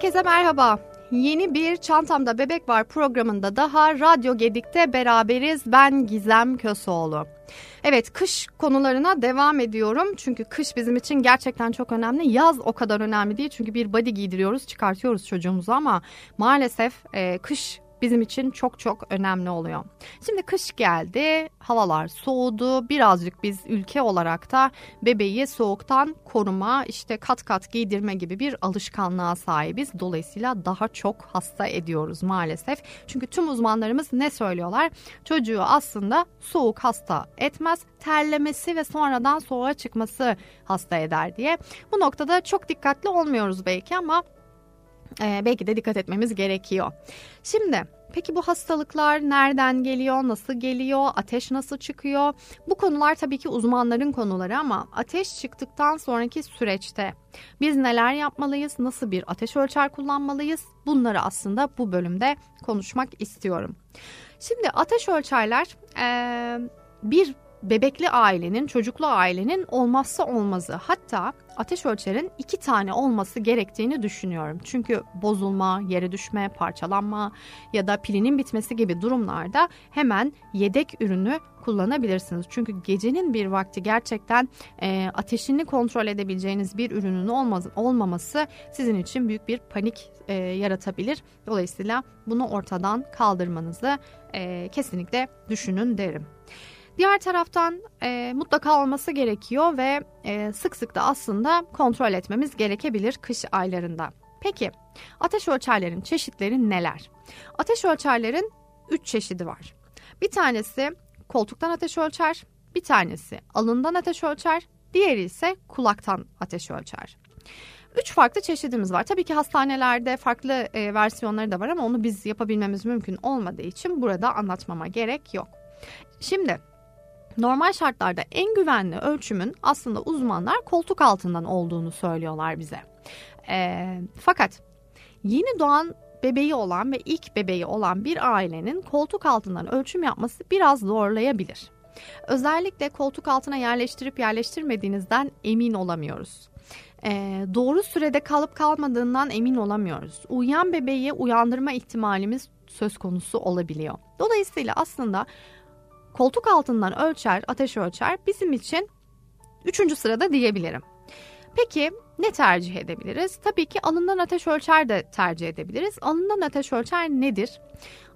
Herkese merhaba. Yeni bir Çantamda Bebek Var programında daha Radyo Gedik'te beraberiz. Ben Gizem Kösoğlu. Evet kış konularına devam ediyorum. Çünkü kış bizim için gerçekten çok önemli. Yaz o kadar önemli değil. Çünkü bir body giydiriyoruz, çıkartıyoruz çocuğumuzu ama maalesef e, kış bizim için çok çok önemli oluyor. Şimdi kış geldi, havalar soğudu. Birazcık biz ülke olarak da bebeği soğuktan koruma, işte kat kat giydirme gibi bir alışkanlığa sahibiz. Dolayısıyla daha çok hasta ediyoruz maalesef. Çünkü tüm uzmanlarımız ne söylüyorlar? Çocuğu aslında soğuk hasta etmez, terlemesi ve sonradan soğuğa çıkması hasta eder diye. Bu noktada çok dikkatli olmuyoruz belki ama e, belki de dikkat etmemiz gerekiyor. Şimdi peki bu hastalıklar nereden geliyor, nasıl geliyor, ateş nasıl çıkıyor? Bu konular tabii ki uzmanların konuları ama ateş çıktıktan sonraki süreçte biz neler yapmalıyız, nasıl bir ateş ölçer kullanmalıyız? Bunları aslında bu bölümde konuşmak istiyorum. Şimdi ateş ölçerler e, bir bebekli ailenin, çocuklu ailenin olmazsa olmazı. Hatta ateş ölçerin iki tane olması gerektiğini düşünüyorum. Çünkü bozulma, yere düşme, parçalanma ya da pilinin bitmesi gibi durumlarda hemen yedek ürünü kullanabilirsiniz. Çünkü gecenin bir vakti gerçekten e, ateşini kontrol edebileceğiniz bir ürünün olmaz, olmaması sizin için büyük bir panik e, yaratabilir. Dolayısıyla bunu ortadan kaldırmanızı e, kesinlikle düşünün derim. Diğer taraftan e, mutlaka olması gerekiyor ve e, sık sık da aslında kontrol etmemiz gerekebilir kış aylarında. Peki ateş ölçerlerin çeşitleri neler? Ateş ölçerlerin 3 çeşidi var. Bir tanesi koltuktan ateş ölçer, bir tanesi alından ateş ölçer, diğeri ise kulaktan ateş ölçer. Üç farklı çeşidimiz var. Tabii ki hastanelerde farklı e, versiyonları da var ama onu biz yapabilmemiz mümkün olmadığı için burada anlatmama gerek yok. Şimdi Normal şartlarda en güvenli ölçümün aslında uzmanlar koltuk altından olduğunu söylüyorlar bize. E, fakat yeni doğan bebeği olan ve ilk bebeği olan bir ailenin koltuk altından ölçüm yapması biraz zorlayabilir. Özellikle koltuk altına yerleştirip yerleştirmediğinizden emin olamıyoruz. Ee, doğru sürede kalıp kalmadığından emin olamıyoruz. Uyuyan bebeği uyandırma ihtimalimiz söz konusu olabiliyor. Dolayısıyla aslında koltuk altından ölçer, ateş ölçer bizim için üçüncü sırada diyebilirim. Peki ne tercih edebiliriz? Tabii ki alından ateş ölçer de tercih edebiliriz. Alından ateş ölçer nedir?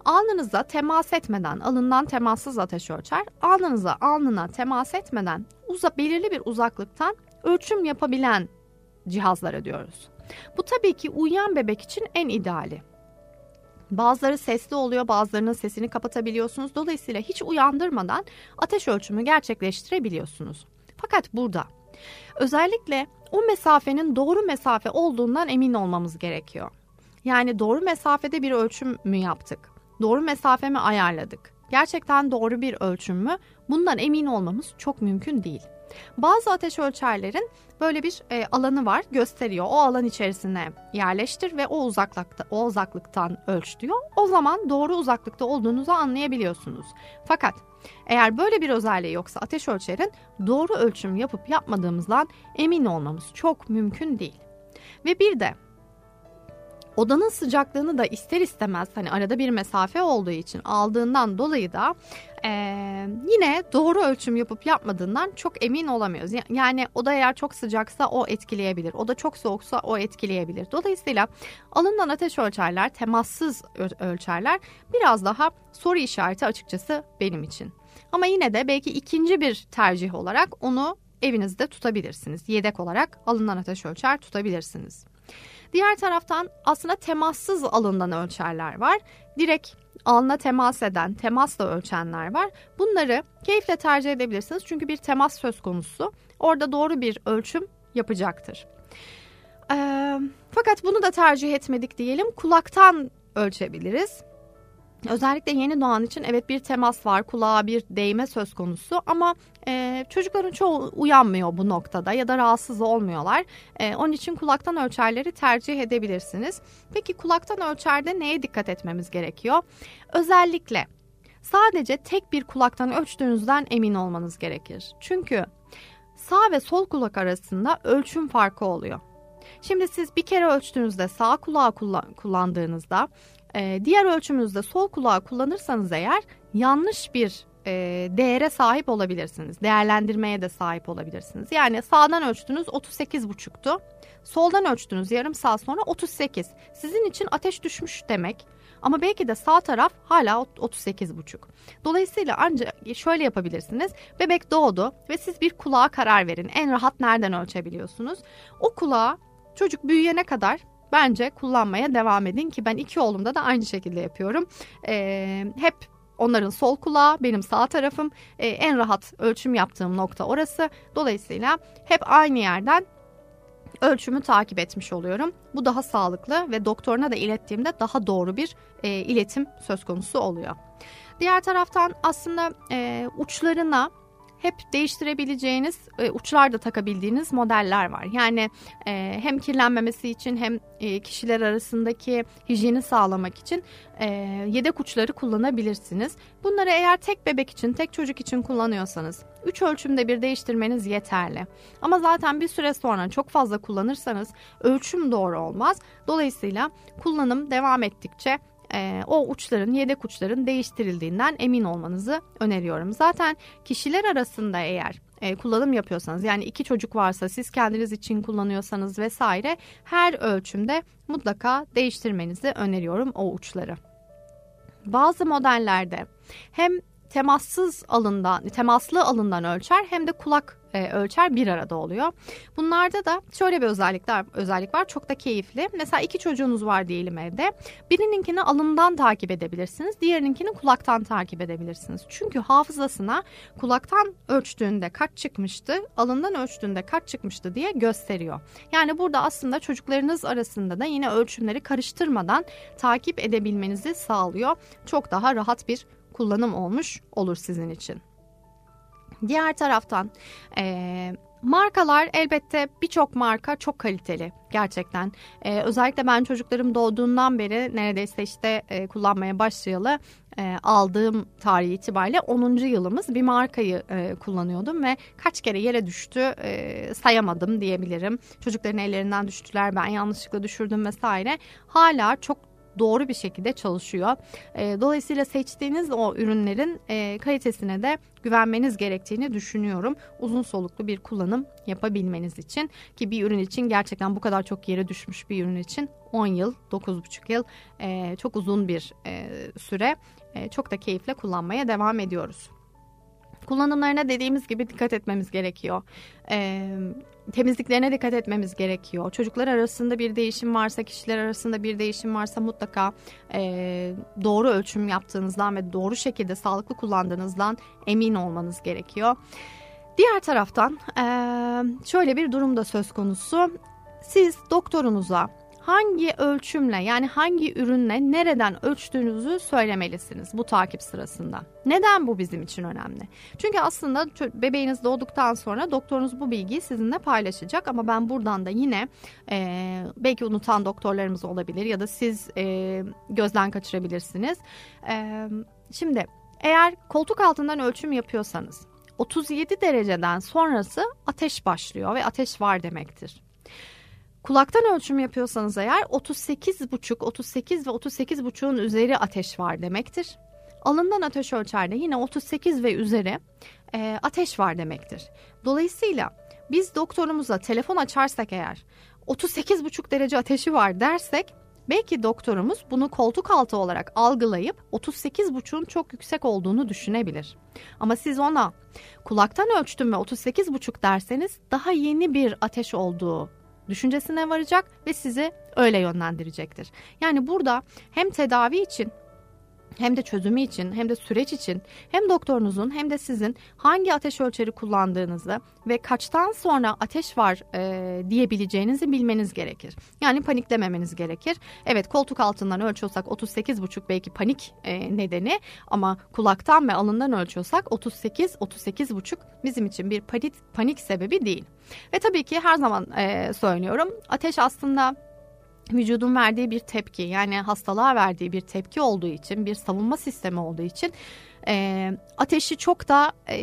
Alnınıza temas etmeden alından temassız ateş ölçer. Alnınıza alnına temas etmeden uza, belirli bir uzaklıktan ölçüm yapabilen cihazlara diyoruz. Bu tabii ki uyuyan bebek için en ideali. Bazıları sesli oluyor, bazılarının sesini kapatabiliyorsunuz. Dolayısıyla hiç uyandırmadan ateş ölçümü gerçekleştirebiliyorsunuz. Fakat burada özellikle o mesafenin doğru mesafe olduğundan emin olmamız gerekiyor. Yani doğru mesafede bir ölçüm mü yaptık? Doğru mesafe mi ayarladık? Gerçekten doğru bir ölçüm mü? Bundan emin olmamız çok mümkün değil. Bazı ateş ölçerlerin böyle bir e, alanı var gösteriyor. O alan içerisine yerleştir ve o uzaklıkta o uzaklıktan ölç diyor. O zaman doğru uzaklıkta olduğunuzu anlayabiliyorsunuz. Fakat eğer böyle bir özelliği yoksa ateş ölçerin doğru ölçüm yapıp yapmadığımızdan emin olmamız çok mümkün değil. Ve bir de odanın sıcaklığını da ister istemez hani arada bir mesafe olduğu için aldığından dolayı da e, yine doğru ölçüm yapıp yapmadığından çok emin olamıyoruz. Yani oda eğer çok sıcaksa o etkileyebilir. Oda çok soğuksa o etkileyebilir. Dolayısıyla alınan ateş ölçerler, temassız ölçerler biraz daha soru işareti açıkçası benim için. Ama yine de belki ikinci bir tercih olarak onu evinizde tutabilirsiniz. Yedek olarak alınan ateş ölçer tutabilirsiniz. Diğer taraftan aslında temassız alından ölçerler var. Direkt alına temas eden, temasla ölçenler var. Bunları keyifle tercih edebilirsiniz. Çünkü bir temas söz konusu. Orada doğru bir ölçüm yapacaktır. Ee, fakat bunu da tercih etmedik diyelim. Kulaktan ölçebiliriz. Özellikle yeni doğan için evet bir temas var, kulağa bir değme söz konusu ama e, çocukların çoğu uyanmıyor bu noktada ya da rahatsız olmuyorlar. E, onun için kulaktan ölçerleri tercih edebilirsiniz. Peki kulaktan ölçerde neye dikkat etmemiz gerekiyor? Özellikle sadece tek bir kulaktan ölçtüğünüzden emin olmanız gerekir. Çünkü sağ ve sol kulak arasında ölçüm farkı oluyor. Şimdi siz bir kere ölçtüğünüzde sağ kulağı kullandığınızda e, diğer ölçümünüzde sol kulağı kullanırsanız eğer yanlış bir e, değere sahip olabilirsiniz. Değerlendirmeye de sahip olabilirsiniz. Yani sağdan ölçtünüz 38,5'tu. Soldan ölçtünüz yarım saat sonra 38. Sizin için ateş düşmüş demek. Ama belki de sağ taraf hala 38,5. Dolayısıyla ancak şöyle yapabilirsiniz. Bebek doğdu ve siz bir kulağa karar verin. En rahat nereden ölçebiliyorsunuz? O kulağı çocuk büyüyene kadar bence kullanmaya devam edin ki ben iki oğlumda da aynı şekilde yapıyorum. Ee, hep Onların sol kulağı, benim sağ tarafım. Ee, en rahat ölçüm yaptığım nokta orası. Dolayısıyla hep aynı yerden ölçümü takip etmiş oluyorum. Bu daha sağlıklı ve doktoruna da ilettiğimde daha doğru bir e, iletim söz konusu oluyor. Diğer taraftan aslında e, uçlarına hep değiştirebileceğiniz e, uçlar da takabildiğiniz modeller var. Yani e, hem kirlenmemesi için hem e, kişiler arasındaki hijyeni sağlamak için e, yedek uçları kullanabilirsiniz. Bunları eğer tek bebek için, tek çocuk için kullanıyorsanız 3 ölçümde bir değiştirmeniz yeterli. Ama zaten bir süre sonra çok fazla kullanırsanız ölçüm doğru olmaz. Dolayısıyla kullanım devam ettikçe e, o uçların, yedek uçların değiştirildiğinden emin olmanızı öneriyorum. Zaten kişiler arasında eğer e, kullanım yapıyorsanız yani iki çocuk varsa siz kendiniz için kullanıyorsanız vesaire her ölçümde mutlaka değiştirmenizi öneriyorum o uçları. Bazı modellerde hem temassız alından, temaslı alından ölçer hem de kulak e, ölçer bir arada oluyor. Bunlarda da şöyle bir özellikler özellik var. Çok da keyifli. Mesela iki çocuğunuz var diyelim evde. Birininkini alından takip edebilirsiniz. Diğerininkini kulaktan takip edebilirsiniz. Çünkü hafızasına kulaktan ölçtüğünde kaç çıkmıştı, alından ölçtüğünde kaç çıkmıştı diye gösteriyor. Yani burada aslında çocuklarınız arasında da yine ölçümleri karıştırmadan takip edebilmenizi sağlıyor. Çok daha rahat bir kullanım olmuş olur sizin için. Diğer taraftan e, markalar elbette birçok marka çok kaliteli gerçekten. E, özellikle ben çocuklarım doğduğundan beri neredeyse işte e, kullanmaya başlayalı e, aldığım tarih itibariyle 10. yılımız bir markayı e, kullanıyordum ve kaç kere yere düştü e, sayamadım diyebilirim. Çocukların ellerinden düştüler ben yanlışlıkla düşürdüm vesaire. Hala çok doğru bir şekilde çalışıyor. E, dolayısıyla seçtiğiniz o ürünlerin e, kalitesine de güvenmeniz gerektiğini düşünüyorum. Uzun soluklu bir kullanım yapabilmeniz için ki bir ürün için gerçekten bu kadar çok yere düşmüş bir ürün için 10 yıl, 9,5 yıl e, çok uzun bir e, süre e, çok da keyifle kullanmaya devam ediyoruz. Kullanımlarına dediğimiz gibi dikkat etmemiz gerekiyor. Ee, temizliklerine dikkat etmemiz gerekiyor. Çocuklar arasında bir değişim varsa, kişiler arasında bir değişim varsa mutlaka e, doğru ölçüm yaptığınızdan ve doğru şekilde sağlıklı kullandığınızdan emin olmanız gerekiyor. Diğer taraftan e, şöyle bir durum da söz konusu. Siz doktorunuza hangi ölçümle yani hangi ürünle nereden ölçtüğünüzü söylemelisiniz bu takip sırasında. Neden bu bizim için önemli? Çünkü aslında bebeğiniz doğduktan sonra doktorunuz bu bilgiyi sizinle paylaşacak ama ben buradan da yine e, belki unutan doktorlarımız olabilir ya da siz e, gözden kaçırabilirsiniz. E, şimdi eğer koltuk altından ölçüm yapıyorsanız 37 dereceden sonrası ateş başlıyor ve ateş var demektir. Kulaktan ölçüm yapıyorsanız eğer 38,5, 38 ve 38,5'un üzeri ateş var demektir. Alından ateş ölçerde yine 38 ve üzeri e, ateş var demektir. Dolayısıyla biz doktorumuza telefon açarsak eğer 38,5 derece ateşi var dersek belki doktorumuz bunu koltuk altı olarak algılayıp 38,5'un çok yüksek olduğunu düşünebilir. Ama siz ona kulaktan ölçtüm ve 38,5 derseniz daha yeni bir ateş olduğu düşüncesine varacak ve sizi öyle yönlendirecektir. Yani burada hem tedavi için hem de çözümü için hem de süreç için hem doktorunuzun hem de sizin hangi ateş ölçeri kullandığınızı ve kaçtan sonra ateş var e, diyebileceğinizi bilmeniz gerekir. Yani paniklememeniz gerekir. Evet koltuk altından ölçüyorsak 38,5 belki panik e, nedeni ama kulaktan ve alından ölçüyorsak 38 38,5 bizim için bir panik panik sebebi değil. Ve tabii ki her zaman e, söylüyorum ateş aslında vücudun verdiği bir tepki yani hastalığa verdiği bir tepki olduğu için bir savunma sistemi olduğu için E, ateşi çok da e,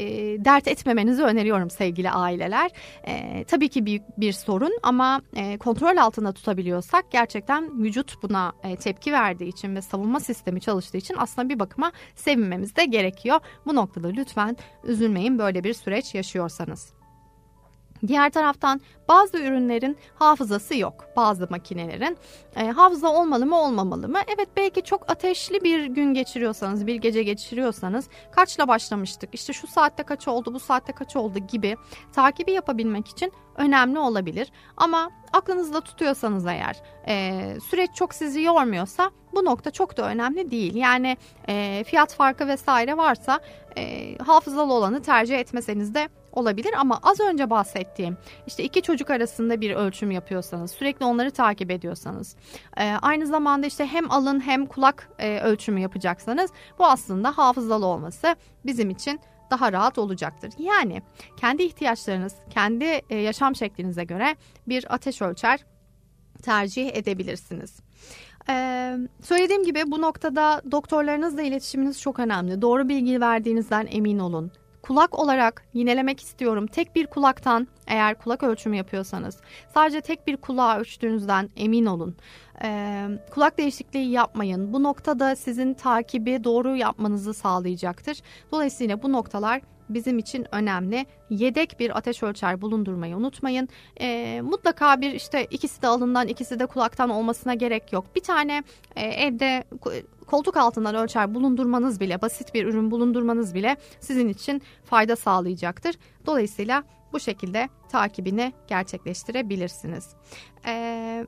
dert etmemenizi öneriyorum sevgili aileler. E, tabii ki büyük bir sorun ama e, kontrol altında tutabiliyorsak gerçekten vücut buna e, tepki verdiği için ve savunma sistemi çalıştığı için aslında bir bakıma sevinmemiz de gerekiyor. Bu noktada lütfen üzülmeyin böyle bir süreç yaşıyorsanız. Diğer taraftan bazı ürünlerin hafızası yok. Bazı makinelerin e, hafıza olmalı mı olmamalı mı? Evet belki çok ateşli bir gün geçiriyorsanız, bir gece geçiriyorsanız kaçla başlamıştık? İşte şu saatte kaç oldu, bu saatte kaç oldu gibi takibi yapabilmek için önemli olabilir. Ama aklınızda tutuyorsanız eğer e, süreç çok sizi yormuyorsa bu nokta çok da önemli değil. Yani e, fiyat farkı vesaire varsa e, hafızalı olanı tercih etmeseniz de olabilir ama az önce bahsettiğim işte iki çocuk arasında bir ölçüm yapıyorsanız sürekli onları takip ediyorsanız e, aynı zamanda işte hem alın hem kulak e, ölçümü yapacaksanız bu aslında hafızalı olması bizim için daha rahat olacaktır. Yani kendi ihtiyaçlarınız, kendi e, yaşam şeklinize göre bir ateş ölçer tercih edebilirsiniz. Ee, söylediğim gibi bu noktada doktorlarınızla iletişiminiz çok önemli. Doğru bilgi verdiğinizden emin olun kulak olarak yinelemek istiyorum. Tek bir kulaktan eğer kulak ölçümü yapıyorsanız sadece tek bir kulağı ölçtüğünüzden emin olun. Ee, kulak değişikliği yapmayın. Bu noktada sizin takibi doğru yapmanızı sağlayacaktır. Dolayısıyla bu noktalar bizim için önemli. Yedek bir ateş ölçer bulundurmayı unutmayın. E, mutlaka bir işte ikisi de alından ikisi de kulaktan olmasına gerek yok. Bir tane e, evde koltuk altından ölçer bulundurmanız bile basit bir ürün bulundurmanız bile sizin için fayda sağlayacaktır. Dolayısıyla bu şekilde takibini gerçekleştirebilirsiniz. Ee,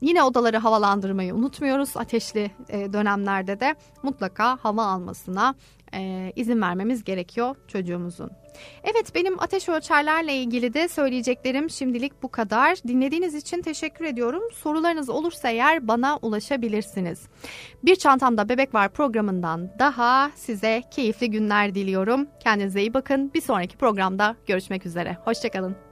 Yine odaları havalandırmayı unutmuyoruz. Ateşli e, dönemlerde de mutlaka hava almasına e, izin vermemiz gerekiyor çocuğumuzun. Evet benim ateş ölçerlerle ilgili de söyleyeceklerim şimdilik bu kadar. Dinlediğiniz için teşekkür ediyorum. Sorularınız olursa eğer bana ulaşabilirsiniz. Bir Çantamda Bebek Var programından daha size keyifli günler diliyorum. Kendinize iyi bakın. Bir sonraki programda görüşmek üzere. Hoşçakalın.